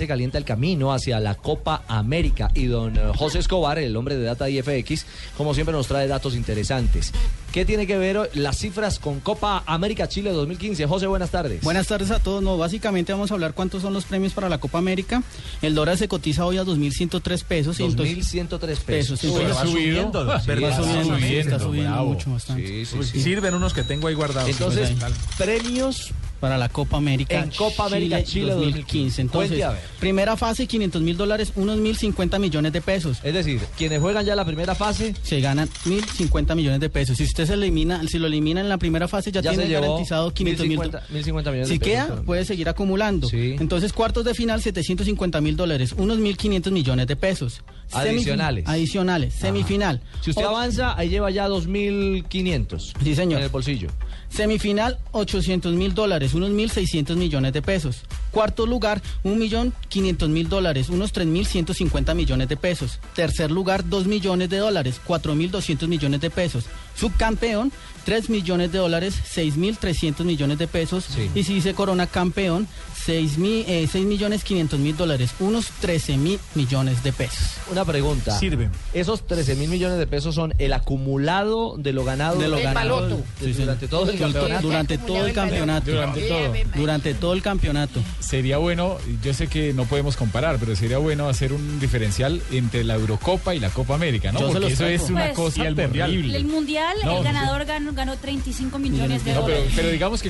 Se calienta el camino hacia la Copa América y don eh, José Escobar, el hombre de Data IFX, como siempre nos trae datos interesantes. ¿Qué tiene que ver las cifras con Copa América Chile 2015? José, buenas tardes. Buenas tardes a todos. No, básicamente vamos a hablar cuántos son los premios para la Copa América. El dólar se cotiza hoy a 2.103 pesos. 2.103 pesos. pesos. Uy, Entonces, va subiendo. va Sí, subiendo, va sí, está subiendo, mucho bastante. Sí, sí, sí. Sirven unos que tengo ahí guardados. Entonces, Pues premios Para la Copa América. En Copa América Chile 2015. Entonces, primera fase, 500 mil dólares, unos 1.050 millones de pesos. es decir, quienes juegan ya la primera fase Se ganan 1.050 millones de pesos. Si usted se elimina, si lo elimina en la primera fase, ya, ya tiene garantizado 500 mil 1.050 1.050 millones Si de pesos. queda, puede seguir acumulando. Sí. Entonces, cuartos de final, 750 mil dólares, unos 1.500 millones de pesos. Adicionales. Adicionales. Semifinal. Si usted O- avanza, ahí lleva ya 2.500 Sí, señor. en el bolsillo. Semifinal, 800 mil dólares, unos 1.600 millones de pesos. Cuarto lugar, 1.500.000 dólares, unos 3.150 millones de pesos. Tercer lugar, 2 millones de dólares, 4.200 millones de pesos. Subcampeón, 3 millones de dólares, 6.300 millones de pesos. Sí. Y si se corona campeón, 6, mil, eh, 6 millones 500 mil dólares, unos 13 mil millones de pesos. Una pregunta. Sirven. Esos 13 mil millones de pesos son el acumulado de lo ganado De lo ganado. de- Sí, sí. durante todo el campeonato. Durante todo el campeonato. Durante todo. Durante todo el campeonato. Sería bueno, yo sé que no podemos comparar, pero sería bueno hacer un diferencial entre la Eurocopa y la Copa América, ¿no? Yo Porque eso es una Pues, cosa terrible. El mundial, No, el ganador ganó, ganó 35 millones de No, pero, dólares. pero digamos que